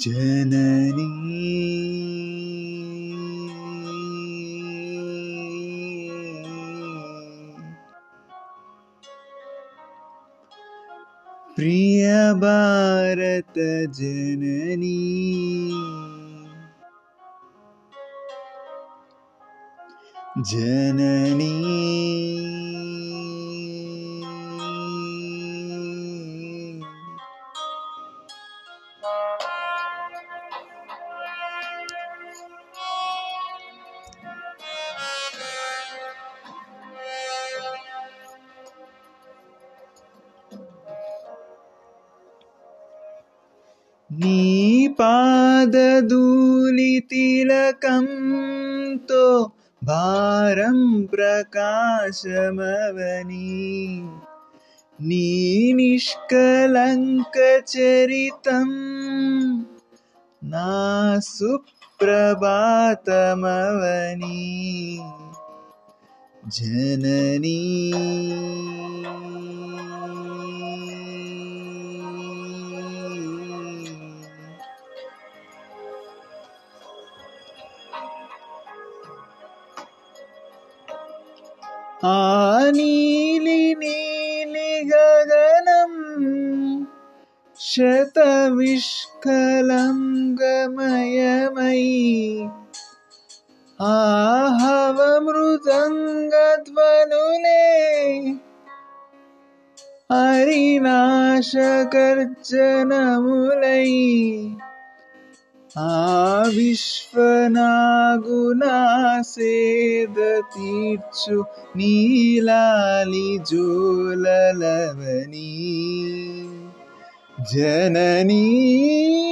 जननी। प्रिय भारत जननी जननी नीपादूलितिलकं तो भारं प्रकाशमवनी। नीनिष्कलङ्कचरितं नासुप्रभातमवनी। जननी आनीलि नीलि गगनं शतविष्कलं गमयमयी आहवमृदङ्गध्वनुले हरिनाशकर्जनमुलै आविश्वनागुनासेदतीर्चु नीलालिजोललवनी जननी